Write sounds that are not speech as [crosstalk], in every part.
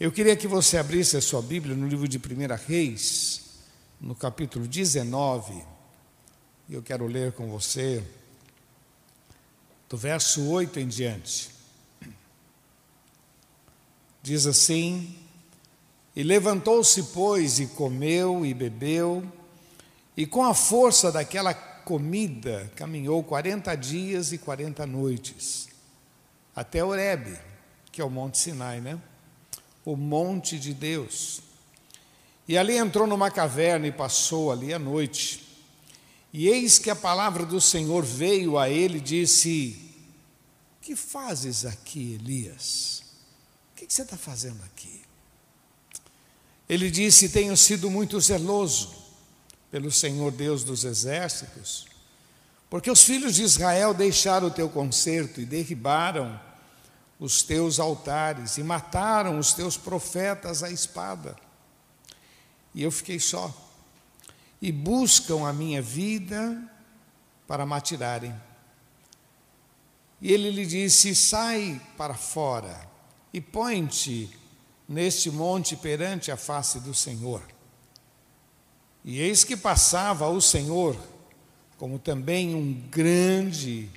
Eu queria que você abrisse a sua Bíblia no livro de 1 Reis, no capítulo 19. E eu quero ler com você do verso 8 em diante. Diz assim: E levantou-se, pois, e comeu e bebeu, e com a força daquela comida caminhou quarenta dias e quarenta noites, até Horebe, que é o Monte Sinai, né? O monte de Deus. E ali entrou numa caverna e passou ali a noite. E eis que a palavra do Senhor veio a ele e disse: Que fazes aqui, Elias? O que você está fazendo aqui? Ele disse: Tenho sido muito zeloso pelo Senhor Deus dos exércitos, porque os filhos de Israel deixaram o teu conserto e derribaram os teus altares e mataram os teus profetas à espada. E eu fiquei só. E buscam a minha vida para matirarem. E ele lhe disse: Sai para fora e põe-te neste monte perante a face do Senhor. E eis que passava o Senhor, como também um grande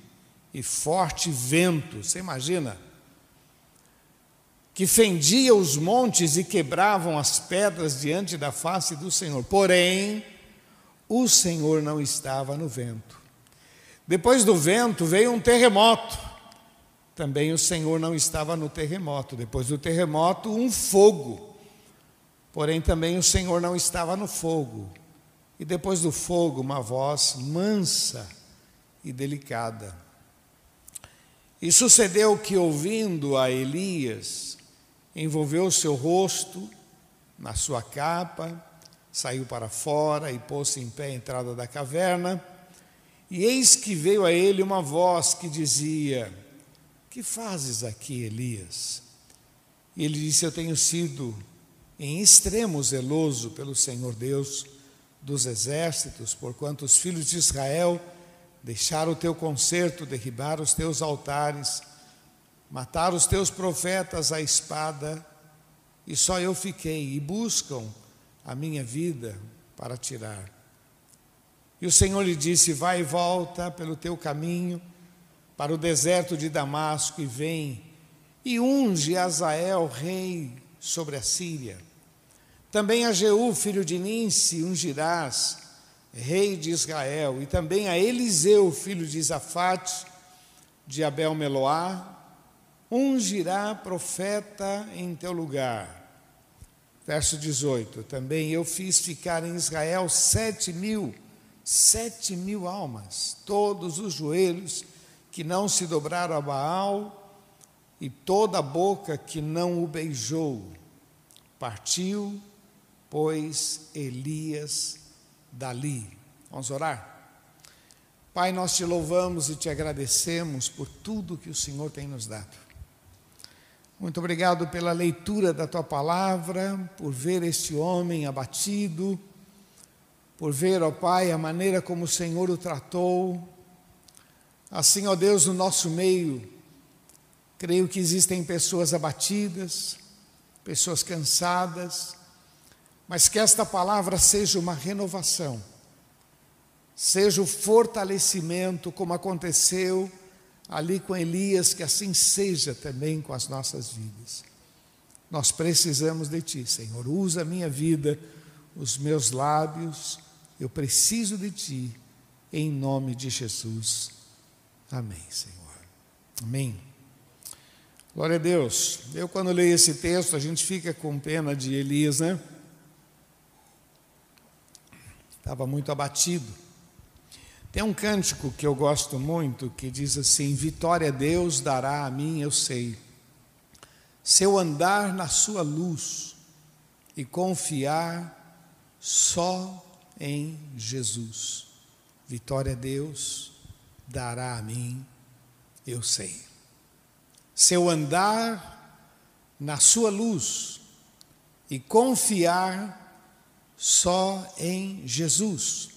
e forte vento. Você imagina? Que fendia os montes e quebravam as pedras diante da face do Senhor. Porém, o Senhor não estava no vento. Depois do vento veio um terremoto. Também o Senhor não estava no terremoto. Depois do terremoto, um fogo. Porém, também o Senhor não estava no fogo. E depois do fogo, uma voz mansa e delicada. E sucedeu que, ouvindo a Elias, envolveu o seu rosto na sua capa, saiu para fora e pôs-se em pé à entrada da caverna. E eis que veio a ele uma voz que dizia: Que fazes aqui, Elias? E ele disse: Eu tenho sido em extremo zeloso pelo Senhor Deus dos exércitos, porquanto os filhos de Israel deixaram o teu concerto, derribaram os teus altares Mataram os teus profetas à espada, e só eu fiquei, e buscam a minha vida para tirar. E o Senhor lhe disse: Vai e volta pelo teu caminho para o deserto de Damasco e vem, e unge Azael, rei sobre a Síria. Também a Jeú, filho de Ninse, ungirás, rei de Israel, e também a Eliseu, filho de Isafate, de Abel Meloá, ungirá profeta em teu lugar. Verso 18: Também eu fiz ficar em Israel sete mil, sete mil almas, todos os joelhos que não se dobraram a Baal e toda a boca que não o beijou. Partiu, pois, Elias dali. Vamos orar? Pai, nós te louvamos e te agradecemos por tudo que o Senhor tem nos dado. Muito obrigado pela leitura da tua palavra, por ver este homem abatido, por ver, ó Pai, a maneira como o Senhor o tratou. Assim, ó Deus, no nosso meio, creio que existem pessoas abatidas, pessoas cansadas, mas que esta palavra seja uma renovação, seja o fortalecimento, como aconteceu ali com Elias, que assim seja também com as nossas vidas. Nós precisamos de Ti, Senhor. Usa a minha vida, os meus lábios, eu preciso de Ti, em nome de Jesus. Amém, Senhor. Amém. Glória a Deus. Eu, quando leio esse texto, a gente fica com pena de Elias, né? Estava muito abatido. Tem um cântico que eu gosto muito que diz assim: Vitória Deus dará a mim, eu sei, se eu andar na sua luz e confiar só em Jesus. Vitória Deus dará a mim, eu sei. Se eu andar na sua luz e confiar só em Jesus.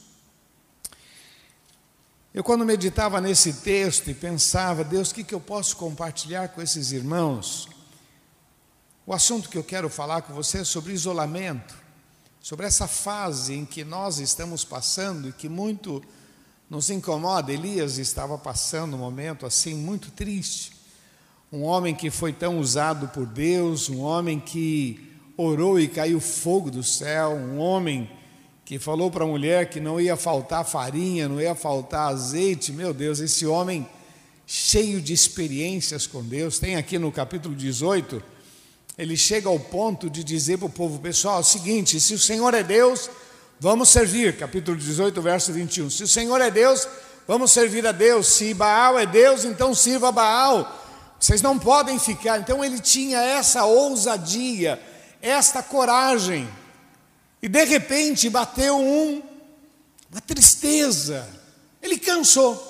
Eu, quando meditava nesse texto e pensava, Deus, o que, que eu posso compartilhar com esses irmãos? O assunto que eu quero falar com você é sobre isolamento, sobre essa fase em que nós estamos passando e que muito nos incomoda. Elias estava passando um momento assim muito triste. Um homem que foi tão usado por Deus, um homem que orou e caiu fogo do céu, um homem que falou para a mulher que não ia faltar farinha, não ia faltar azeite. Meu Deus, esse homem cheio de experiências com Deus. Tem aqui no capítulo 18, ele chega ao ponto de dizer para o povo: pessoal, é o seguinte, se o Senhor é Deus, vamos servir. Capítulo 18, verso 21. Se o Senhor é Deus, vamos servir a Deus. Se Baal é Deus, então sirva a Baal. Vocês não podem ficar. Então ele tinha essa ousadia, esta coragem. E de repente bateu um, uma tristeza. Ele cansou.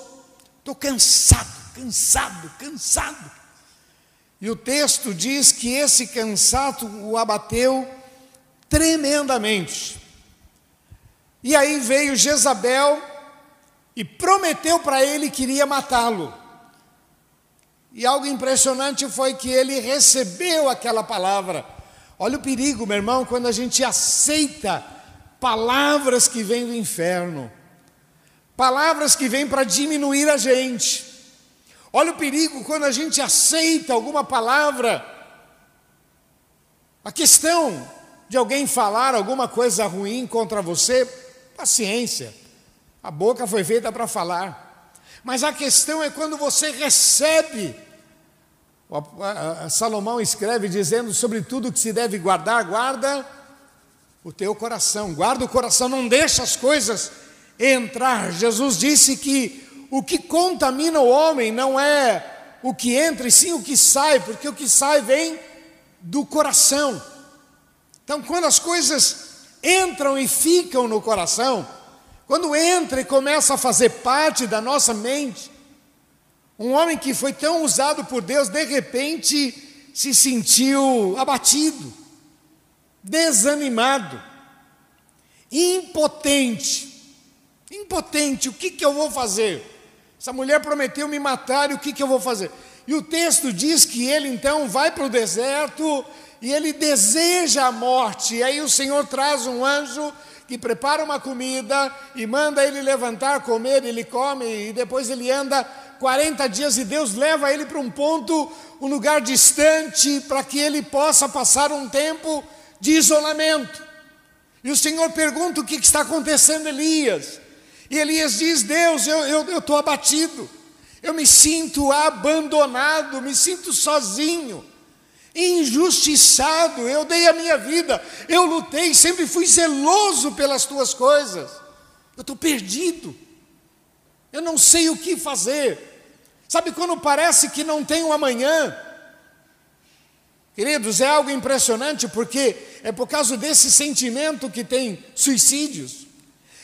Estou cansado, cansado, cansado. E o texto diz que esse cansaço o abateu tremendamente. E aí veio Jezabel e prometeu para ele que iria matá-lo. E algo impressionante foi que ele recebeu aquela palavra. Olha o perigo, meu irmão, quando a gente aceita palavras que vêm do inferno, palavras que vêm para diminuir a gente. Olha o perigo quando a gente aceita alguma palavra. A questão de alguém falar alguma coisa ruim contra você, paciência. A boca foi feita para falar. Mas a questão é quando você recebe Salomão escreve dizendo sobre tudo que se deve guardar, guarda o teu coração, guarda o coração, não deixa as coisas entrar. Jesus disse que o que contamina o homem não é o que entra, e sim o que sai, porque o que sai vem do coração. Então, quando as coisas entram e ficam no coração, quando entra e começa a fazer parte da nossa mente, um homem que foi tão usado por Deus, de repente se sentiu abatido, desanimado, impotente. Impotente, o que, que eu vou fazer? Essa mulher prometeu me matar e o que, que eu vou fazer? E o texto diz que ele então vai para o deserto e ele deseja a morte. E aí o Senhor traz um anjo que prepara uma comida e manda ele levantar, comer, ele come e depois ele anda 40 dias e Deus leva ele para um ponto, um lugar distante, para que ele possa passar um tempo de isolamento. E o Senhor pergunta o que está acontecendo, Elias. E Elias diz: Deus, eu estou abatido, eu me sinto abandonado, me sinto sozinho, injustiçado. Eu dei a minha vida, eu lutei, sempre fui zeloso pelas tuas coisas. Eu estou perdido, eu não sei o que fazer. Sabe quando parece que não tem um amanhã? Queridos, é algo impressionante porque é por causa desse sentimento que tem suicídios,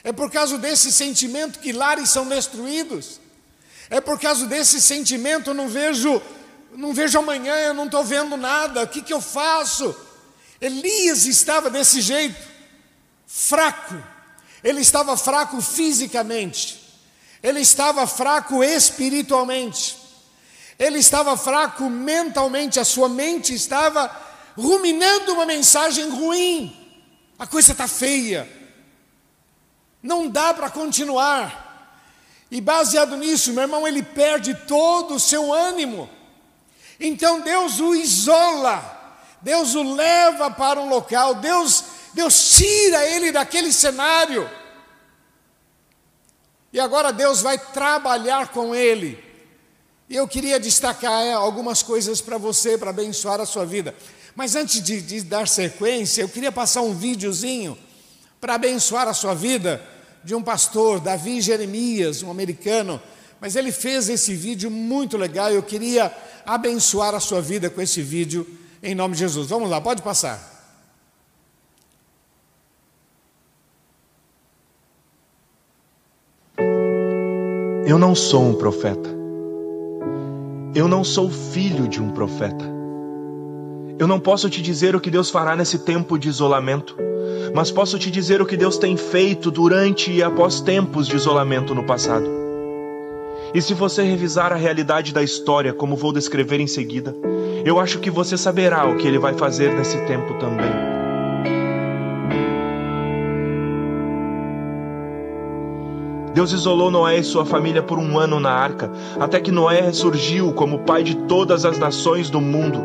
é por causa desse sentimento que lares são destruídos, é por causa desse sentimento eu não vejo, não vejo amanhã, eu não estou vendo nada, o que, que eu faço? Elias estava desse jeito, fraco, ele estava fraco fisicamente, ele estava fraco espiritualmente, ele estava fraco mentalmente, a sua mente estava ruminando uma mensagem ruim. A coisa está feia, não dá para continuar. E baseado nisso, meu irmão, ele perde todo o seu ânimo. Então Deus o isola, Deus o leva para um local, Deus, Deus tira ele daquele cenário. E agora Deus vai trabalhar com ele. E eu queria destacar é, algumas coisas para você, para abençoar a sua vida. Mas antes de, de dar sequência, eu queria passar um videozinho para abençoar a sua vida de um pastor, Davi Jeremias, um americano. Mas ele fez esse vídeo muito legal. Eu queria abençoar a sua vida com esse vídeo, em nome de Jesus. Vamos lá, pode passar. Eu não sou um profeta. Eu não sou filho de um profeta. Eu não posso te dizer o que Deus fará nesse tempo de isolamento, mas posso te dizer o que Deus tem feito durante e após tempos de isolamento no passado. E se você revisar a realidade da história, como vou descrever em seguida, eu acho que você saberá o que ele vai fazer nesse tempo também. Deus isolou Noé e sua família por um ano na arca, até que Noé ressurgiu como pai de todas as nações do mundo.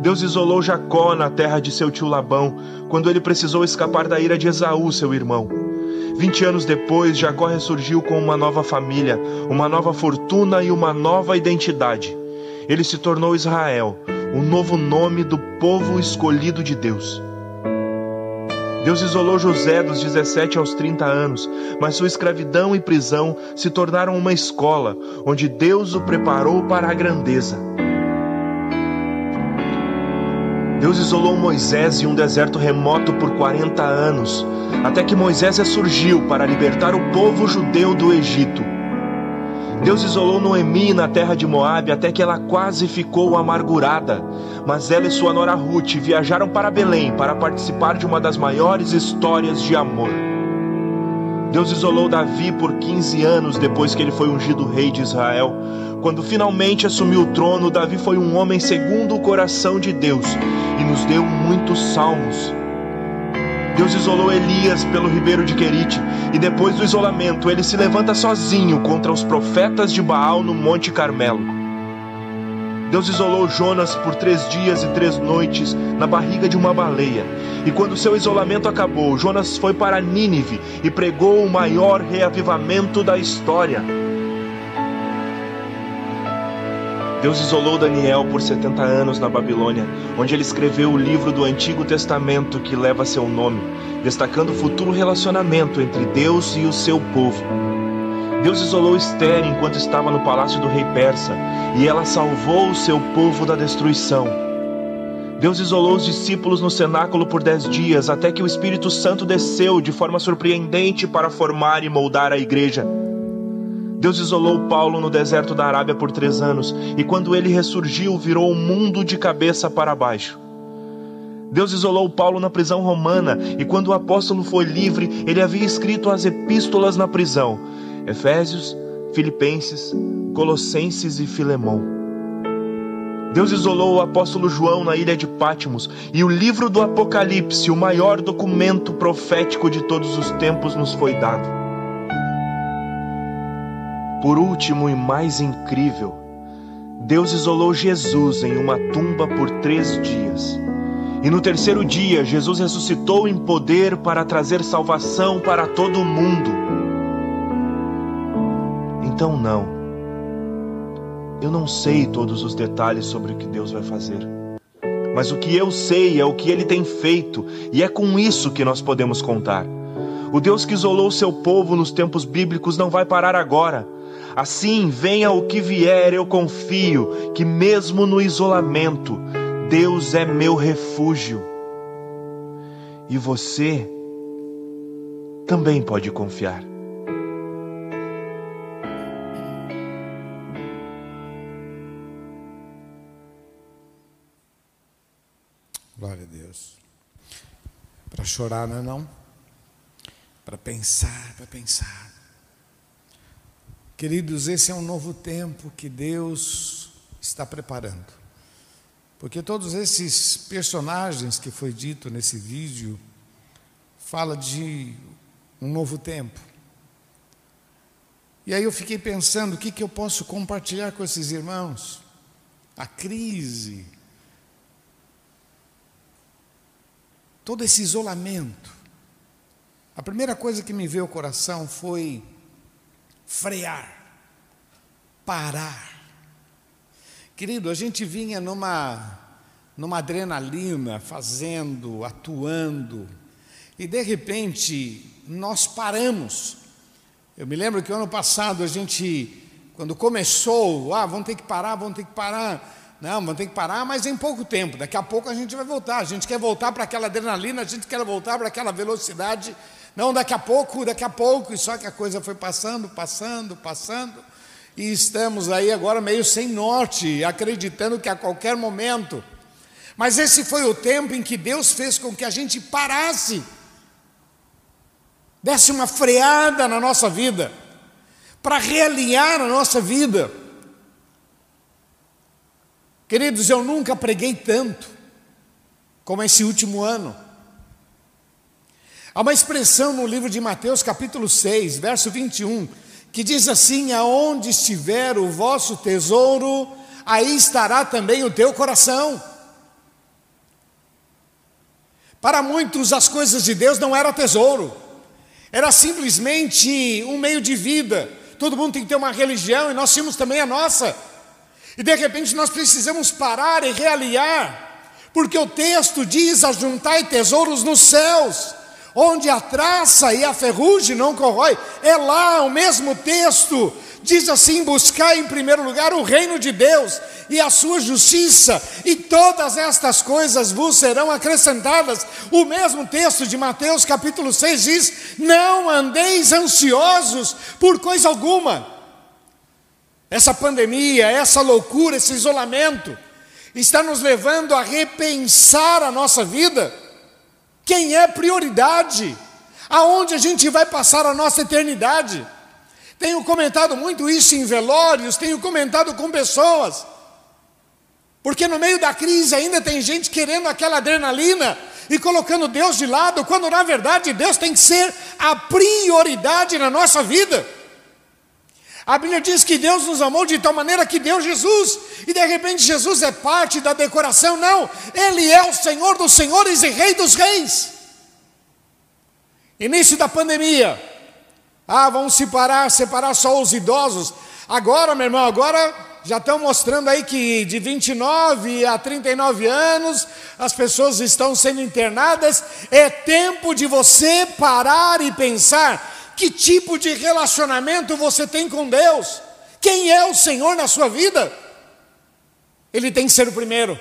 Deus isolou Jacó na terra de seu tio Labão, quando ele precisou escapar da ira de Esaú, seu irmão. Vinte anos depois, Jacó ressurgiu com uma nova família, uma nova fortuna e uma nova identidade. Ele se tornou Israel, o novo nome do povo escolhido de Deus. Deus isolou José dos 17 aos 30 anos, mas sua escravidão e prisão se tornaram uma escola, onde Deus o preparou para a grandeza. Deus isolou Moisés em um deserto remoto por 40 anos, até que Moisés ressurgiu para libertar o povo judeu do Egito. Deus isolou Noemi na terra de Moabe até que ela quase ficou amargurada, mas ela e sua nora Ruth viajaram para Belém para participar de uma das maiores histórias de amor. Deus isolou Davi por 15 anos depois que ele foi ungido rei de Israel. Quando finalmente assumiu o trono, Davi foi um homem segundo o coração de Deus e nos deu muitos salmos. Deus isolou Elias pelo ribeiro de Querite e depois do isolamento ele se levanta sozinho contra os profetas de Baal no Monte Carmelo. Deus isolou Jonas por três dias e três noites na barriga de uma baleia. E quando seu isolamento acabou, Jonas foi para Nínive e pregou o maior reavivamento da história. Deus isolou Daniel por 70 anos na Babilônia, onde ele escreveu o livro do Antigo Testamento que leva seu nome, destacando o futuro relacionamento entre Deus e o seu povo. Deus isolou Esther enquanto estava no palácio do rei persa, e ela salvou o seu povo da destruição. Deus isolou os discípulos no cenáculo por dez dias, até que o Espírito Santo desceu de forma surpreendente para formar e moldar a igreja. Deus isolou Paulo no deserto da Arábia por três anos, e quando ele ressurgiu, virou o mundo de cabeça para baixo. Deus isolou Paulo na prisão romana, e quando o apóstolo foi livre, ele havia escrito as epístolas na prisão: Efésios, Filipenses, Colossenses e Filemão. Deus isolou o apóstolo João na ilha de Pátimos, e o livro do Apocalipse, o maior documento profético de todos os tempos, nos foi dado. Por último e mais incrível, Deus isolou Jesus em uma tumba por três dias. E no terceiro dia, Jesus ressuscitou em poder para trazer salvação para todo o mundo. Então, não. Eu não sei todos os detalhes sobre o que Deus vai fazer. Mas o que eu sei é o que ele tem feito, e é com isso que nós podemos contar. O Deus que isolou seu povo nos tempos bíblicos não vai parar agora. Assim, venha o que vier, eu confio que, mesmo no isolamento, Deus é meu refúgio. E você também pode confiar. Glória a Deus. Para chorar, não é não? Para pensar, para pensar. Queridos, esse é um novo tempo que Deus está preparando. Porque todos esses personagens que foi dito nesse vídeo fala de um novo tempo. E aí eu fiquei pensando o que, que eu posso compartilhar com esses irmãos. A crise, todo esse isolamento. A primeira coisa que me veio ao coração foi frear, parar. Querido, a gente vinha numa, numa adrenalina, fazendo, atuando, e de repente nós paramos. Eu me lembro que ano passado a gente, quando começou, ah, vamos ter que parar, vamos ter que parar. Não, vamos ter que parar, mas em pouco tempo. Daqui a pouco a gente vai voltar. A gente quer voltar para aquela adrenalina, a gente quer voltar para aquela velocidade não, daqui a pouco, daqui a pouco, e só que a coisa foi passando, passando, passando, e estamos aí agora meio sem norte, acreditando que a qualquer momento. Mas esse foi o tempo em que Deus fez com que a gente parasse, desse uma freada na nossa vida, para realinhar a nossa vida. Queridos, eu nunca preguei tanto como esse último ano. Há uma expressão no livro de Mateus, capítulo 6, verso 21, que diz assim: Aonde estiver o vosso tesouro, aí estará também o teu coração. Para muitos, as coisas de Deus não era tesouro, era simplesmente um meio de vida. Todo mundo tem que ter uma religião e nós tínhamos também a nossa. E de repente nós precisamos parar e realiar, porque o texto diz: ajuntai tesouros nos céus onde a traça e a ferrugem não corrói. É lá o mesmo texto. Diz assim: buscar em primeiro lugar o reino de Deus e a sua justiça, e todas estas coisas vos serão acrescentadas. O mesmo texto de Mateus capítulo 6 diz: Não andeis ansiosos por coisa alguma. Essa pandemia, essa loucura, esse isolamento, está nos levando a repensar a nossa vida quem é prioridade, aonde a gente vai passar a nossa eternidade. Tenho comentado muito isso em velórios, tenho comentado com pessoas, porque no meio da crise ainda tem gente querendo aquela adrenalina e colocando Deus de lado, quando na verdade Deus tem que ser a prioridade na nossa vida. A Bíblia diz que Deus nos amou de tal maneira que deu Jesus, e de repente Jesus é parte da decoração, não, Ele é o Senhor dos Senhores e Rei dos Reis. Início da pandemia, ah, vamos separar, separar só os idosos. Agora, meu irmão, agora já estão mostrando aí que de 29 a 39 anos as pessoas estão sendo internadas. É tempo de você parar e pensar que tipo de relacionamento você tem com Deus? Quem é o Senhor na sua vida? Ele tem que ser o primeiro.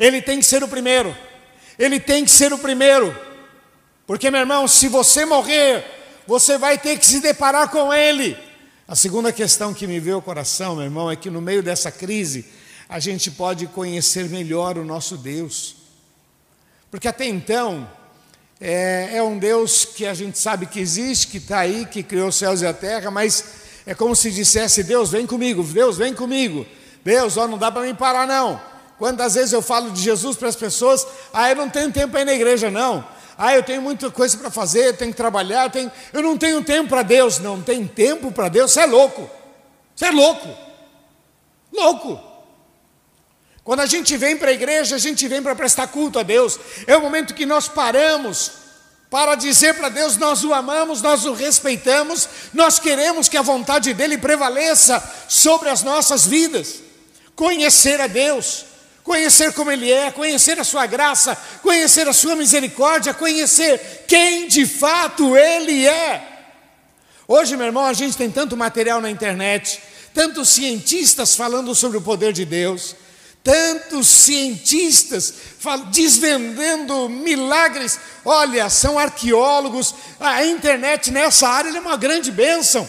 Ele tem que ser o primeiro. Ele tem que ser o primeiro. Porque, meu irmão, se você morrer, você vai ter que se deparar com Ele. A segunda questão que me veio ao coração, meu irmão, é que no meio dessa crise, a gente pode conhecer melhor o nosso Deus. Porque até então, é, é um Deus que a gente sabe que existe, que está aí, que criou os céus e a terra, mas é como se dissesse: Deus, vem comigo, Deus, vem comigo. Deus, ó, não dá para mim parar, não. Quantas vezes eu falo de Jesus para as pessoas, ah, eu não tenho tempo para ir na igreja, não. Ah, eu tenho muita coisa para fazer, eu tenho que trabalhar, eu, tenho... eu não tenho tempo para Deus. Não tem tempo para Deus, você é louco. Você é louco. Louco. Quando a gente vem para a igreja, a gente vem para prestar culto a Deus. É o momento que nós paramos para dizer para Deus: nós o amamos, nós o respeitamos, nós queremos que a vontade dEle prevaleça sobre as nossas vidas. Conhecer a Deus, conhecer como Ele é, conhecer a Sua graça, conhecer a Sua misericórdia, conhecer quem de fato Ele é. Hoje, meu irmão, a gente tem tanto material na internet, tantos cientistas falando sobre o poder de Deus tantos cientistas desvendando milagres. Olha, são arqueólogos. A internet nessa área é uma grande bênção,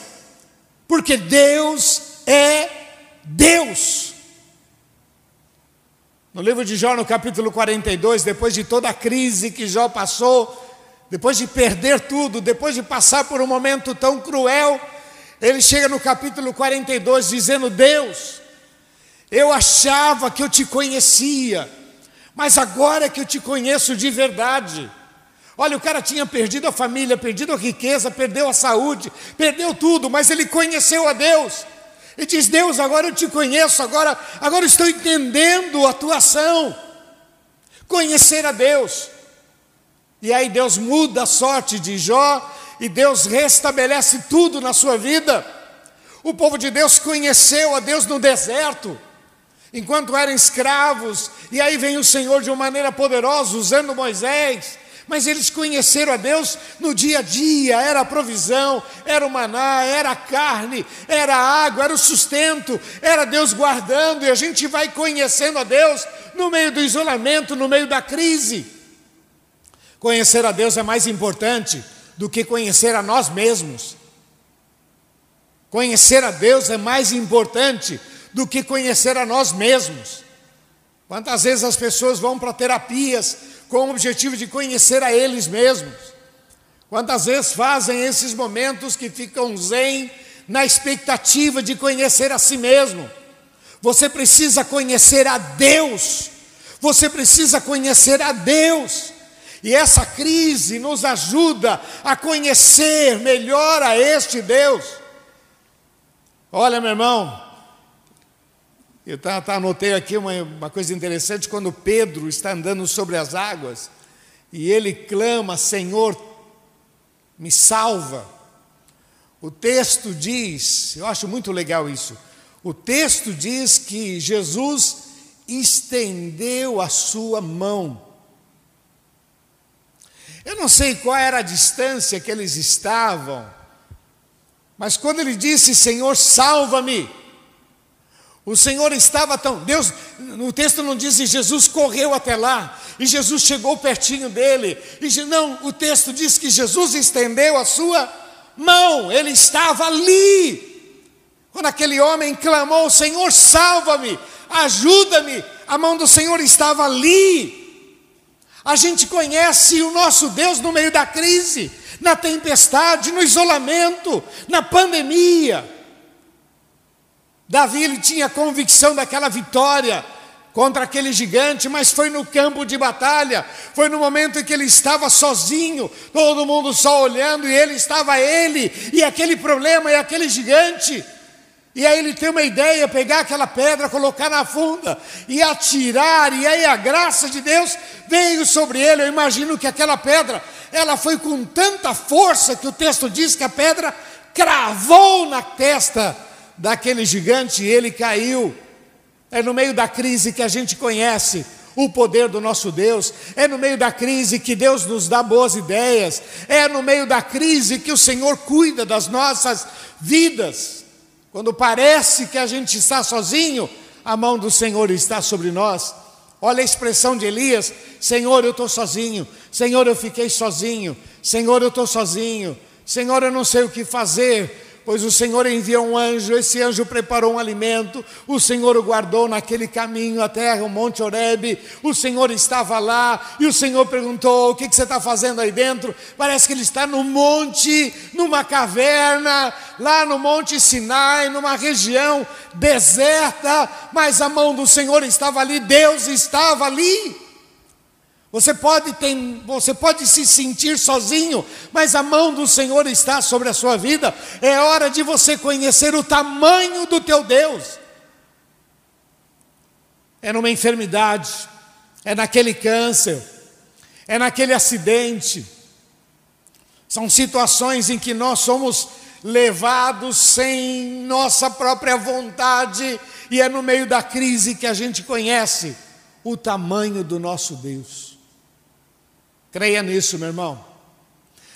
porque Deus é Deus. No livro de Jó, no capítulo 42, depois de toda a crise que Jó passou, depois de perder tudo, depois de passar por um momento tão cruel, ele chega no capítulo 42 dizendo: Deus, eu achava que eu te conhecia, mas agora é que eu te conheço de verdade. Olha, o cara tinha perdido a família, perdido a riqueza, perdeu a saúde, perdeu tudo, mas ele conheceu a Deus. E diz: Deus, agora eu te conheço, agora, agora estou entendendo a tua ação. Conhecer a Deus. E aí Deus muda a sorte de Jó e Deus restabelece tudo na sua vida. O povo de Deus conheceu a Deus no deserto enquanto eram escravos, e aí vem o Senhor de uma maneira poderosa, usando Moisés, mas eles conheceram a Deus no dia a dia, era a provisão, era o maná, era a carne, era a água, era o sustento, era Deus guardando, e a gente vai conhecendo a Deus no meio do isolamento, no meio da crise. Conhecer a Deus é mais importante do que conhecer a nós mesmos. Conhecer a Deus é mais importante do que conhecer a nós mesmos. Quantas vezes as pessoas vão para terapias com o objetivo de conhecer a eles mesmos? Quantas vezes fazem esses momentos que ficam zen na expectativa de conhecer a si mesmo. Você precisa conhecer a Deus. Você precisa conhecer a Deus. E essa crise nos ajuda a conhecer melhor a este Deus. Olha, meu irmão, eu tá, tá, anotei aqui uma, uma coisa interessante, quando Pedro está andando sobre as águas, e ele clama, Senhor, me salva. O texto diz, eu acho muito legal isso, o texto diz que Jesus estendeu a sua mão eu não sei qual era a distância que eles estavam, mas quando ele disse: Senhor, salva-me, o Senhor estava tão. Deus, no texto não diz que Jesus correu até lá, e Jesus chegou pertinho dele. E, não, o texto diz que Jesus estendeu a sua mão, ele estava ali. Quando aquele homem clamou: Senhor, salva-me, ajuda-me, a mão do Senhor estava ali. A gente conhece o nosso Deus no meio da crise, na tempestade, no isolamento, na pandemia. Davi ele tinha convicção daquela vitória contra aquele gigante, mas foi no campo de batalha, foi no momento em que ele estava sozinho, todo mundo só olhando e ele estava ele, e aquele problema e aquele gigante. E aí ele tem uma ideia, pegar aquela pedra, colocar na funda e atirar, e aí a graça de Deus veio sobre ele. Eu imagino que aquela pedra, ela foi com tanta força que o texto diz que a pedra cravou na testa daquele gigante e ele caiu. É no meio da crise que a gente conhece o poder do nosso Deus, é no meio da crise que Deus nos dá boas ideias, é no meio da crise que o Senhor cuida das nossas vidas. Quando parece que a gente está sozinho, a mão do Senhor está sobre nós. Olha a expressão de Elias: Senhor, eu estou sozinho. Senhor, eu fiquei sozinho. Senhor, eu estou sozinho. Senhor, eu não sei o que fazer pois o Senhor enviou um anjo, esse anjo preparou um alimento, o Senhor o guardou naquele caminho até o Monte Oreb, o Senhor estava lá, e o Senhor perguntou: O que, que você está fazendo aí dentro? Parece que ele está no monte, numa caverna, lá no Monte Sinai, numa região deserta, mas a mão do Senhor estava ali, Deus estava ali. Você pode, ter, você pode se sentir sozinho, mas a mão do Senhor está sobre a sua vida. É hora de você conhecer o tamanho do teu Deus. É numa enfermidade, é naquele câncer, é naquele acidente. São situações em que nós somos levados sem nossa própria vontade, e é no meio da crise que a gente conhece o tamanho do nosso Deus. Creia nisso, meu irmão.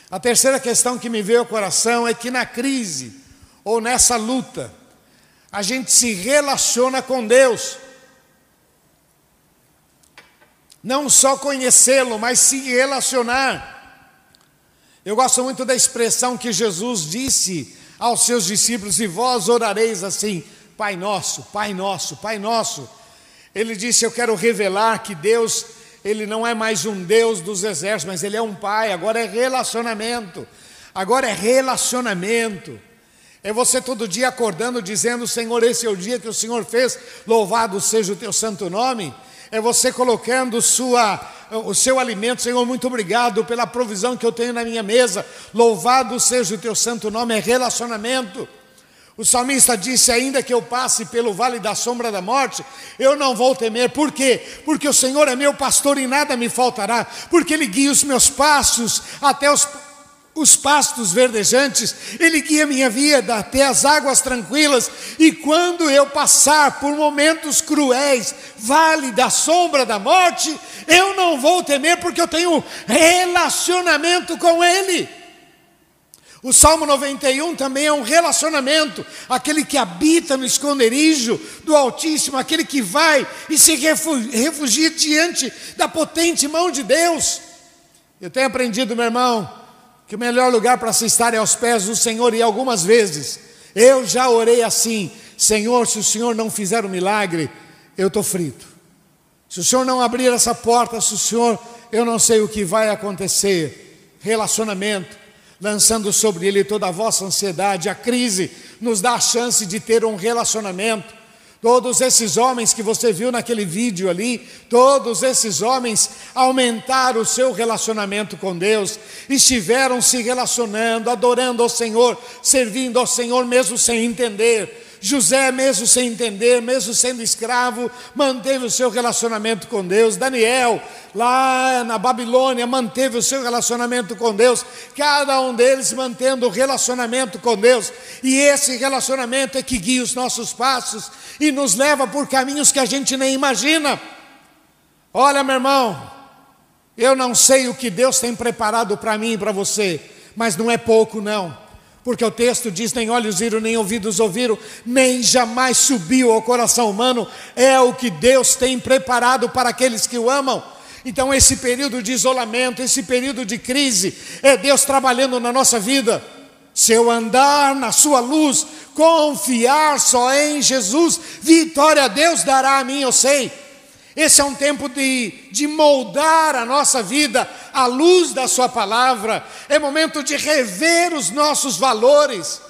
A terceira questão que me veio ao coração é que na crise ou nessa luta, a gente se relaciona com Deus. Não só conhecê-lo, mas se relacionar. Eu gosto muito da expressão que Jesus disse aos seus discípulos: E vós orareis assim, Pai nosso, Pai nosso, Pai nosso. Ele disse: Eu quero revelar que Deus ele não é mais um Deus dos exércitos, mas ele é um pai. Agora é relacionamento. Agora é relacionamento. É você todo dia acordando dizendo: Senhor, esse é o dia que o Senhor fez, louvado seja o teu santo nome. É você colocando sua, o seu alimento, Senhor, muito obrigado pela provisão que eu tenho na minha mesa, louvado seja o teu santo nome. É relacionamento. O salmista disse: Ainda que eu passe pelo vale da sombra da morte, eu não vou temer. Por quê? Porque o Senhor é meu pastor e nada me faltará. Porque Ele guia os meus passos até os, os pastos verdejantes, Ele guia minha vida até as águas tranquilas. E quando eu passar por momentos cruéis, vale da sombra da morte, eu não vou temer, porque eu tenho relacionamento com Ele. O Salmo 91 também é um relacionamento, aquele que habita no esconderijo do Altíssimo, aquele que vai e se refugia diante da potente mão de Deus. Eu tenho aprendido, meu irmão, que o melhor lugar para se estar é aos pés do Senhor, e algumas vezes eu já orei assim: Senhor, se o Senhor não fizer o um milagre, eu estou frito. Se o Senhor não abrir essa porta, se o Senhor, eu não sei o que vai acontecer. Relacionamento lançando sobre ele toda a vossa ansiedade. A crise nos dá a chance de ter um relacionamento. Todos esses homens que você viu naquele vídeo ali, todos esses homens aumentaram o seu relacionamento com Deus, estiveram se relacionando, adorando ao Senhor, servindo ao Senhor, mesmo sem entender. José, mesmo sem entender, mesmo sendo escravo, manteve o seu relacionamento com Deus. Daniel, lá na Babilônia, manteve o seu relacionamento com Deus. Cada um deles mantendo o relacionamento com Deus. E esse relacionamento é que guia os nossos passos e nos leva por caminhos que a gente nem imagina. Olha, meu irmão, eu não sei o que Deus tem preparado para mim e para você, mas não é pouco, não. Porque o texto diz: nem olhos viram, nem ouvidos ouviram, nem jamais subiu ao coração humano, é o que Deus tem preparado para aqueles que o amam. Então, esse período de isolamento, esse período de crise, é Deus trabalhando na nossa vida. Se eu andar na sua luz, confiar só em Jesus, vitória Deus dará a mim, eu sei. Esse é um tempo de, de moldar a nossa vida à luz da Sua palavra, é momento de rever os nossos valores,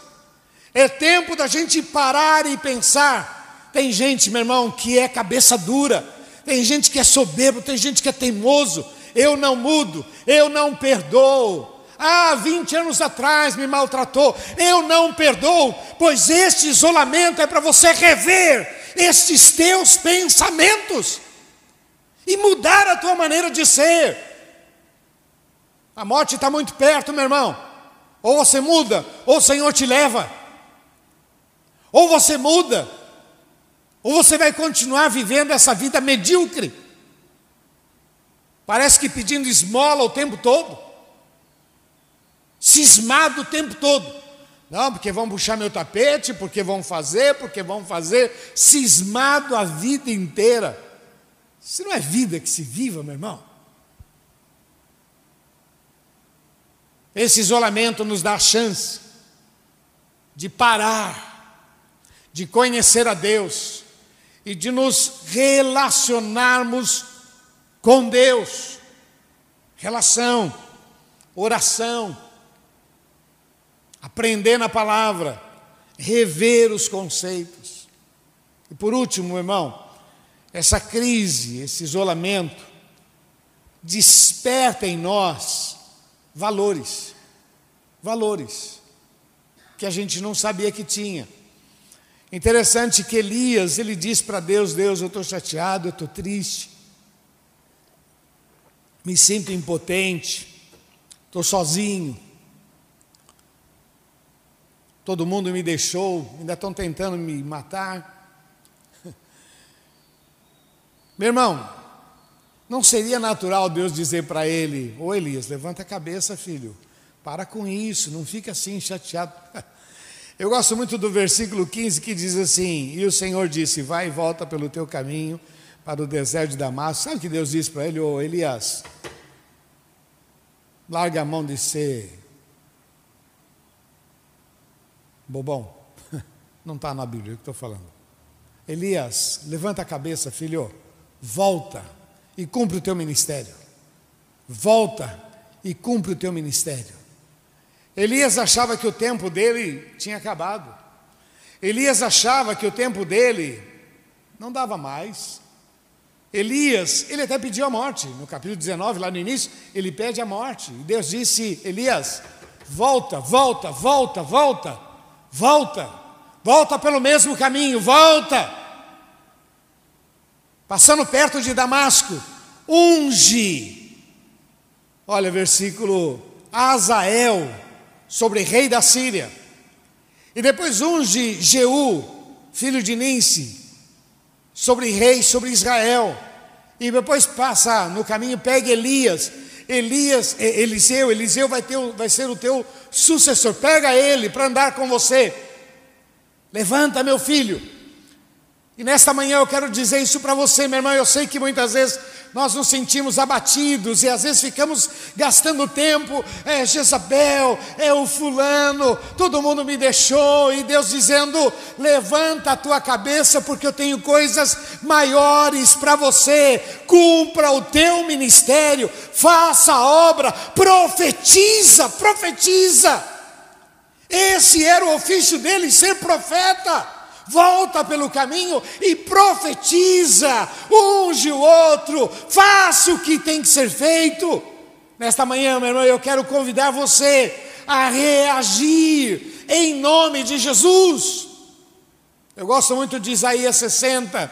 é tempo da gente parar e pensar. Tem gente, meu irmão, que é cabeça dura, tem gente que é soberbo, tem gente que é teimoso. Eu não mudo, eu não perdoo. Ah, 20 anos atrás me maltratou, eu não perdoo, pois este isolamento é para você rever estes teus pensamentos e mudar a tua maneira de ser. A morte está muito perto, meu irmão. Ou você muda, ou o Senhor te leva. Ou você muda, ou você vai continuar vivendo essa vida medíocre. Parece que pedindo esmola o tempo todo, cismado o tempo todo. Não, porque vão puxar meu tapete, porque vão fazer, porque vão fazer, cismado a vida inteira. Isso não é vida que se viva, meu irmão. Esse isolamento nos dá a chance de parar, de conhecer a Deus e de nos relacionarmos com Deus. Relação, oração, aprender na palavra, rever os conceitos. E por último, irmão, essa crise, esse isolamento, desperta em nós valores, valores que a gente não sabia que tinha. Interessante que Elias, ele diz para Deus, Deus, eu estou chateado, eu estou triste, me sinto impotente, estou sozinho, todo mundo me deixou, ainda estão tentando me matar. Meu irmão, não seria natural Deus dizer para ele: Ô Elias, levanta a cabeça, filho, para com isso, não fica assim chateado. [laughs] Eu gosto muito do versículo 15 que diz assim: E o Senhor disse: Vai e volta pelo teu caminho para o deserto de Damasco. Sabe o que Deus disse para ele? Ô Elias, larga a mão de ser bobão. [laughs] Não está na Bíblia o que estou falando. Elias, levanta a cabeça, filho volta e cumpre o teu ministério. Volta e cumpre o teu ministério. Elias achava que o tempo dele tinha acabado. Elias achava que o tempo dele não dava mais. Elias, ele até pediu a morte. No capítulo 19, lá no início, ele pede a morte. E Deus disse: Elias, volta, volta, volta, volta, volta, volta pelo mesmo caminho, volta passando perto de Damasco, unge. Olha, versículo Azael sobre rei da Síria. E depois unge Jeú, filho de Ninsi, sobre rei sobre Israel. E depois passa no caminho, pega Elias. Elias, Eliseu, Eliseu vai, ter, vai ser o teu sucessor. Pega ele para andar com você. Levanta, meu filho. E nesta manhã eu quero dizer isso para você, meu irmão. Eu sei que muitas vezes nós nos sentimos abatidos e às vezes ficamos gastando tempo, é Jezabel, é o fulano, todo mundo me deixou, e Deus dizendo: levanta a tua cabeça, porque eu tenho coisas maiores para você, cumpra o teu ministério, faça a obra, profetiza, profetiza. Esse era o ofício dele, ser profeta volta pelo caminho e profetiza, unge o outro, faça o que tem que ser feito. Nesta manhã, meu irmão, eu quero convidar você a reagir em nome de Jesus. Eu gosto muito de Isaías 60,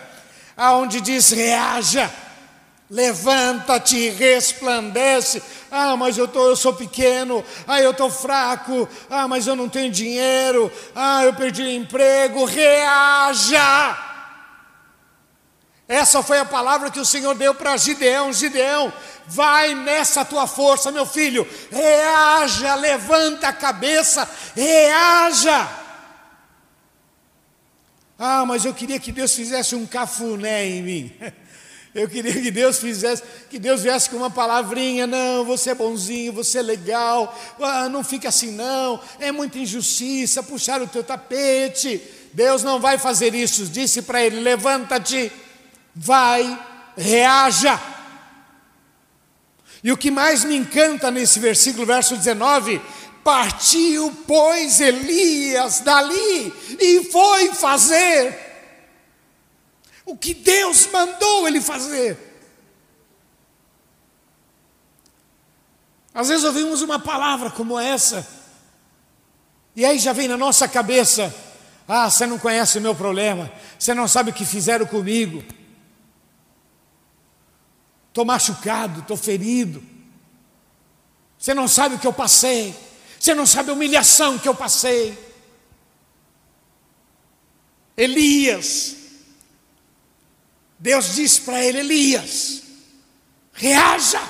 aonde diz: reaja. Levanta-te, resplandece. Ah, mas eu, tô, eu sou pequeno. Ah, eu estou fraco. Ah, mas eu não tenho dinheiro. Ah, eu perdi o emprego. Reaja! Essa foi a palavra que o Senhor deu para Gideão. Gideão, vai nessa tua força, meu filho. Reaja, levanta a cabeça, reaja. Ah, mas eu queria que Deus fizesse um cafuné em mim. [laughs] Eu queria que Deus fizesse, que Deus viesse com uma palavrinha, não, você é bonzinho, você é legal, ah, não fica assim não, é muita injustiça, puxar o teu tapete. Deus não vai fazer isso, disse para ele: levanta-te, vai, reaja. E o que mais me encanta nesse versículo, verso 19, partiu, pois, Elias dali e foi fazer o que Deus mandou ele fazer. Às vezes ouvimos uma palavra como essa, e aí já vem na nossa cabeça: ah, você não conhece o meu problema, você não sabe o que fizeram comigo. Estou machucado, estou ferido. Você não sabe o que eu passei, você não sabe a humilhação que eu passei. Elias, Deus disse para ele: Elias, reaja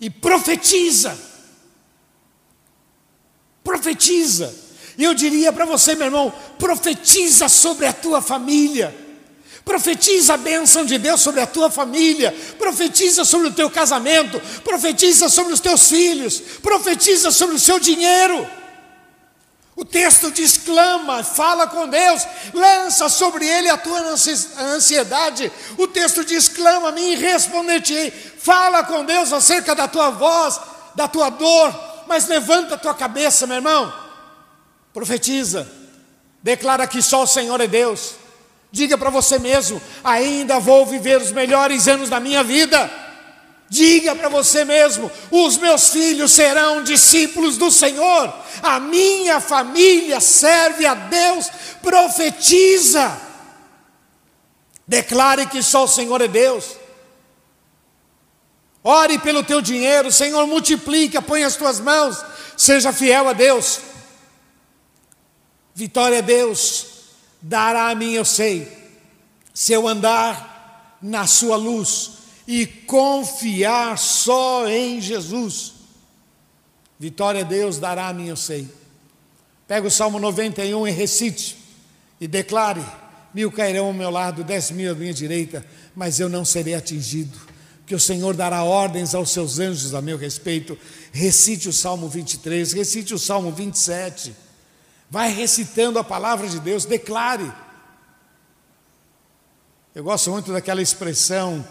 e profetiza. Profetiza. E eu diria para você, meu irmão, profetiza sobre a tua família. Profetiza a bênção de Deus sobre a tua família, profetiza sobre o teu casamento, profetiza sobre os teus filhos, profetiza sobre o seu dinheiro. Texto diz: clama, fala com Deus, lança sobre ele a tua ansiedade. O texto diz: clama a mim e responder-te-ei. Fala com Deus acerca da tua voz, da tua dor, mas levanta a tua cabeça, meu irmão. Profetiza, declara que só o Senhor é Deus. Diga para você mesmo: ainda vou viver os melhores anos da minha vida. Diga para você mesmo: os meus filhos serão discípulos do Senhor, a minha família serve a Deus, profetiza, declare que só o Senhor é Deus. Ore pelo teu dinheiro, Senhor, multiplica, põe as tuas mãos, seja fiel a Deus. Vitória a Deus dará a mim, eu sei, se eu andar na sua luz e confiar só em Jesus. Vitória Deus dará a mim, eu sei. Pega o Salmo 91 e recite, e declare: mil cairão ao meu lado, dez mil à minha direita, mas eu não serei atingido. Que o Senhor dará ordens aos seus anjos a meu respeito. Recite o Salmo 23, recite o Salmo 27. Vai recitando a palavra de Deus, declare. Eu gosto muito daquela expressão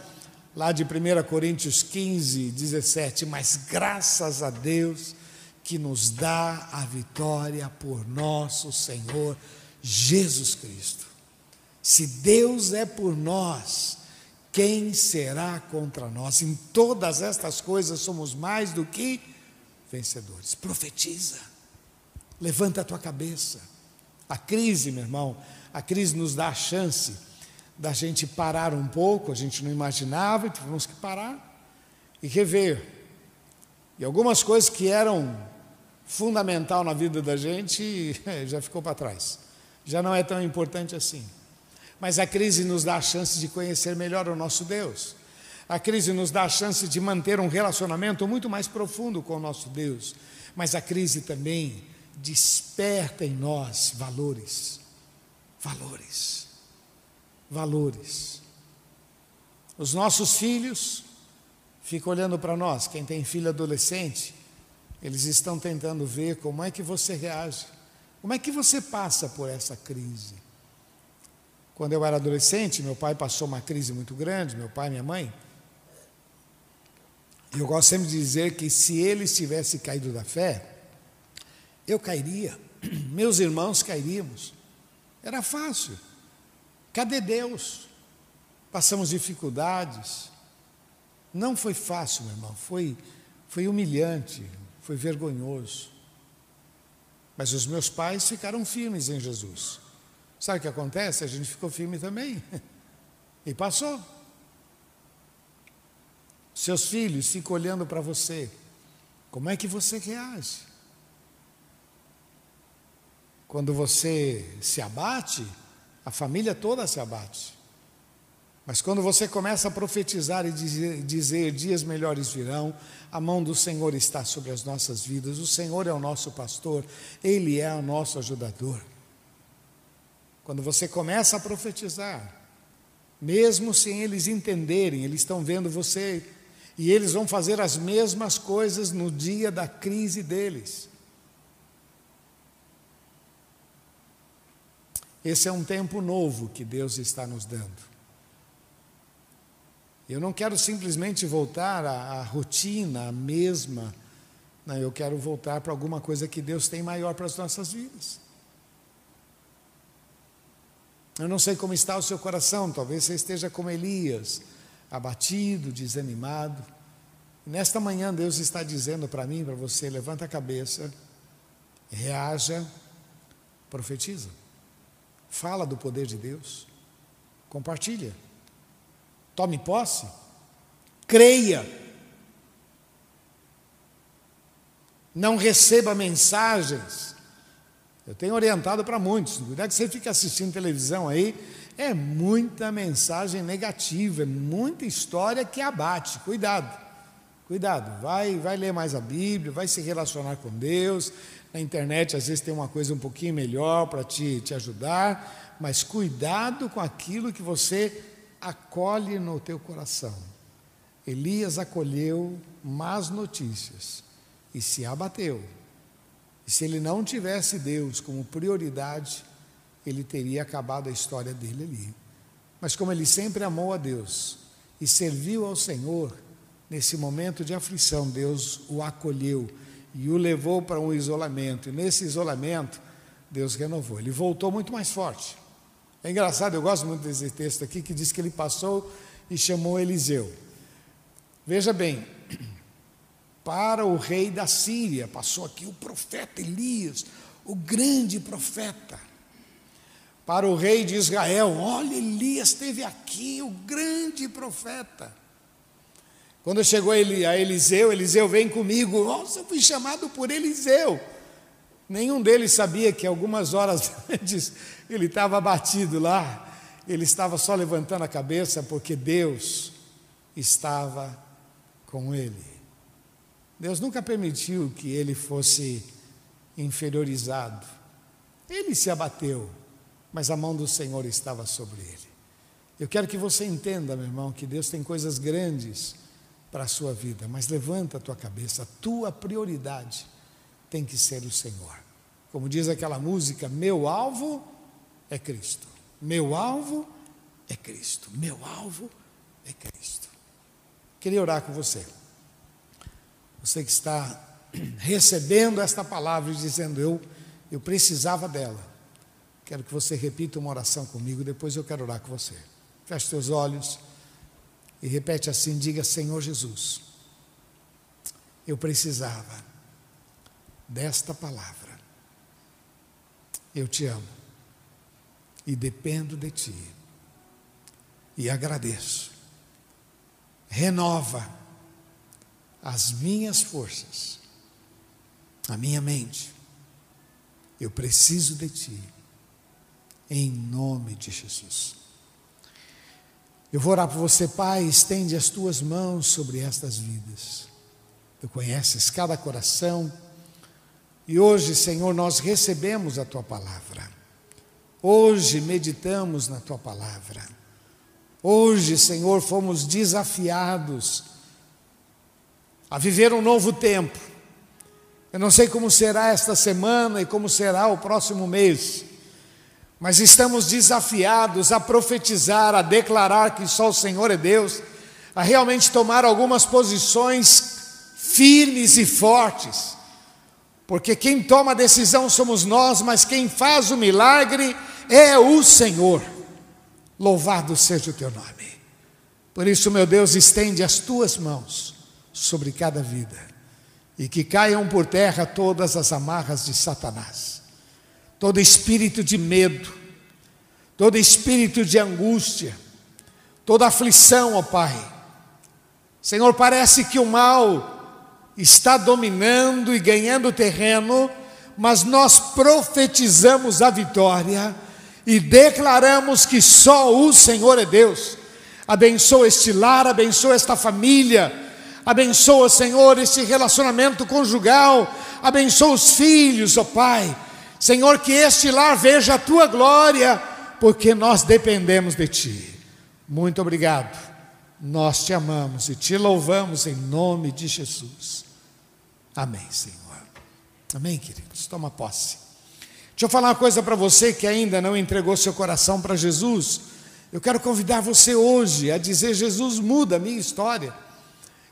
lá de 1 Coríntios 15, 17, mas graças a Deus que nos dá a vitória por nosso Senhor Jesus Cristo. Se Deus é por nós, quem será contra nós? Em todas estas coisas somos mais do que vencedores. Profetiza, levanta a tua cabeça. A crise, meu irmão, a crise nos dá a chance da gente parar um pouco, a gente não imaginava, e tivemos que parar e rever. E algumas coisas que eram fundamental na vida da gente [laughs] já ficou para trás. Já não é tão importante assim. Mas a crise nos dá a chance de conhecer melhor o nosso Deus. A crise nos dá a chance de manter um relacionamento muito mais profundo com o nosso Deus. Mas a crise também desperta em nós valores. Valores valores. Os nossos filhos ficam olhando para nós, quem tem filho adolescente, eles estão tentando ver como é que você reage, como é que você passa por essa crise. Quando eu era adolescente, meu pai passou uma crise muito grande, meu pai e minha mãe. Eu gosto sempre de dizer que se eles tivessem caído da fé, eu cairia, [clears throat] meus irmãos cairíamos. Era fácil. Cadê Deus? Passamos dificuldades. Não foi fácil, meu irmão, foi, foi humilhante, foi vergonhoso. Mas os meus pais ficaram firmes em Jesus. Sabe o que acontece? A gente ficou firme também. [laughs] E passou. Seus filhos ficam olhando para você. Como é que você reage? Quando você se abate, a família toda se abate. Mas quando você começa a profetizar e dizer, dizer, dias melhores virão, a mão do Senhor está sobre as nossas vidas, o Senhor é o nosso pastor, Ele é o nosso ajudador. Quando você começa a profetizar, mesmo sem eles entenderem, eles estão vendo você e eles vão fazer as mesmas coisas no dia da crise deles. Esse é um tempo novo que Deus está nos dando. Eu não quero simplesmente voltar à, à rotina, à mesma. Não, eu quero voltar para alguma coisa que Deus tem maior para as nossas vidas. Eu não sei como está o seu coração, talvez você esteja como Elias, abatido, desanimado. nesta manhã Deus está dizendo para mim, para você, levanta a cabeça, reaja, profetiza. Fala do poder de Deus. Compartilha. Tome posse. Creia. Não receba mensagens. Eu tenho orientado para muitos. Cuidado que você fica assistindo televisão aí, é muita mensagem negativa, é muita história que abate. Cuidado. Cuidado, vai, vai ler mais a Bíblia, vai se relacionar com Deus, na internet, às vezes, tem uma coisa um pouquinho melhor para te, te ajudar, mas cuidado com aquilo que você acolhe no teu coração. Elias acolheu más notícias e se abateu. E se ele não tivesse Deus como prioridade, ele teria acabado a história dele ali. Mas como ele sempre amou a Deus e serviu ao Senhor, nesse momento de aflição, Deus o acolheu e o levou para um isolamento. E nesse isolamento, Deus renovou. Ele voltou muito mais forte. É engraçado, eu gosto muito desse texto aqui que diz que ele passou e chamou Eliseu. Veja bem, [clears throat] para o rei da Síria, passou aqui o profeta Elias, o grande profeta. Para o rei de Israel, olha, Elias esteve aqui, o grande profeta. Quando chegou a Eliseu, Eliseu vem comigo. Nossa, eu fui chamado por Eliseu. Nenhum deles sabia que algumas horas [laughs] antes ele estava abatido lá. Ele estava só levantando a cabeça porque Deus estava com ele. Deus nunca permitiu que ele fosse inferiorizado. Ele se abateu, mas a mão do Senhor estava sobre ele. Eu quero que você entenda, meu irmão, que Deus tem coisas grandes para a sua vida, mas levanta a tua cabeça, a tua prioridade tem que ser o Senhor. Como diz aquela música, meu alvo é Cristo. Meu alvo é Cristo. Meu alvo é Cristo. Queria orar com você. Você que está [clears throat] recebendo esta palavra e dizendo eu eu precisava dela. Quero que você repita uma oração comigo, depois eu quero orar com você. Feche seus olhos. E repete assim: diga, Senhor Jesus, eu precisava desta palavra. Eu te amo e dependo de ti. E agradeço. Renova as minhas forças, a minha mente. Eu preciso de ti. Em nome de Jesus. Eu vou orar por você, Pai, estende as tuas mãos sobre estas vidas. Tu conheces cada coração. E hoje, Senhor, nós recebemos a tua palavra. Hoje meditamos na tua palavra. Hoje, Senhor, fomos desafiados a viver um novo tempo. Eu não sei como será esta semana e como será o próximo mês, mas estamos desafiados a profetizar, a declarar que só o Senhor é Deus, a realmente tomar algumas posições firmes e fortes, porque quem toma a decisão somos nós, mas quem faz o milagre é o Senhor. Louvado seja o teu nome. Por isso, meu Deus, estende as tuas mãos sobre cada vida e que caiam por terra todas as amarras de Satanás, todo espírito de medo, todo espírito de angústia, toda aflição, ó Pai. Senhor, parece que o mal está dominando e ganhando terreno, mas nós profetizamos a vitória e declaramos que só o Senhor é Deus. Abençoa este lar, abençoa esta família, abençoa, Senhor, este relacionamento conjugal, abençoa os filhos, ó Pai. Senhor, que este lar veja a tua glória, porque nós dependemos de Ti. Muito obrigado. Nós te amamos e te louvamos em nome de Jesus. Amém, Senhor. Amém, queridos. Toma posse. Deixa eu falar uma coisa para você que ainda não entregou seu coração para Jesus. Eu quero convidar você hoje a dizer: Jesus muda a minha história.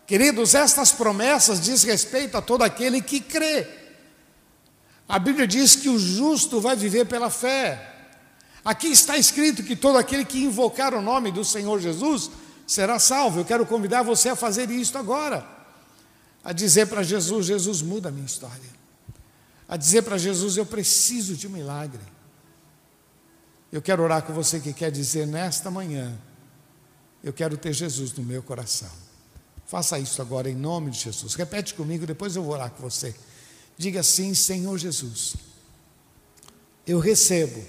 Queridos, estas promessas diz respeito a todo aquele que crê. A Bíblia diz que o justo vai viver pela fé. Aqui está escrito que todo aquele que invocar o nome do Senhor Jesus será salvo. Eu quero convidar você a fazer isto agora. A dizer para Jesus: Jesus muda a minha história a dizer para Jesus: Eu preciso de um milagre. Eu quero orar com você que quer dizer nesta manhã: Eu quero ter Jesus no meu coração. Faça isso agora em nome de Jesus. Repete comigo, depois eu vou orar com você. Diga assim: Senhor Jesus, eu recebo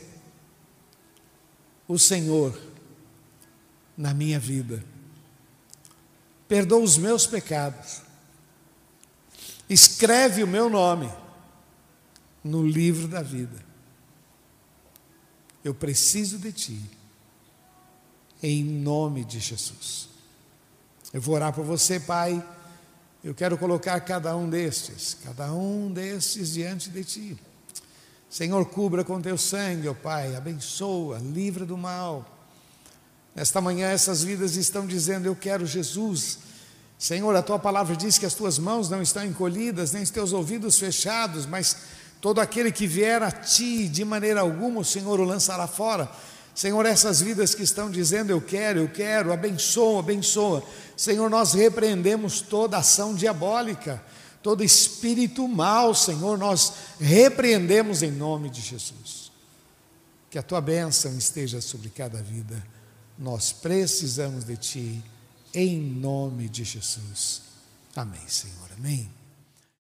o Senhor na minha vida. Perdoa os meus pecados. Escreve o meu nome no livro da vida. Eu preciso de Ti, em nome de Jesus. Eu vou orar por você, Pai. Eu quero colocar cada um destes, cada um destes diante de Ti. Senhor, cubra com Teu sangue, ó oh Pai, abençoa, livra do mal. Nesta manhã, essas vidas estão dizendo: Eu quero Jesus. Senhor, a tua palavra diz que as tuas mãos não estão encolhidas, nem os teus ouvidos fechados, mas Todo aquele que vier a ti, de maneira alguma, o Senhor o lançará fora. Senhor, essas vidas que estão dizendo eu quero, eu quero, abençoa, abençoa. Senhor, nós repreendemos toda ação diabólica, todo espírito mal, Senhor, nós repreendemos em nome de Jesus. Que a tua bênção esteja sobre cada vida. Nós precisamos de ti, em nome de Jesus. Amém, Senhor. Amém.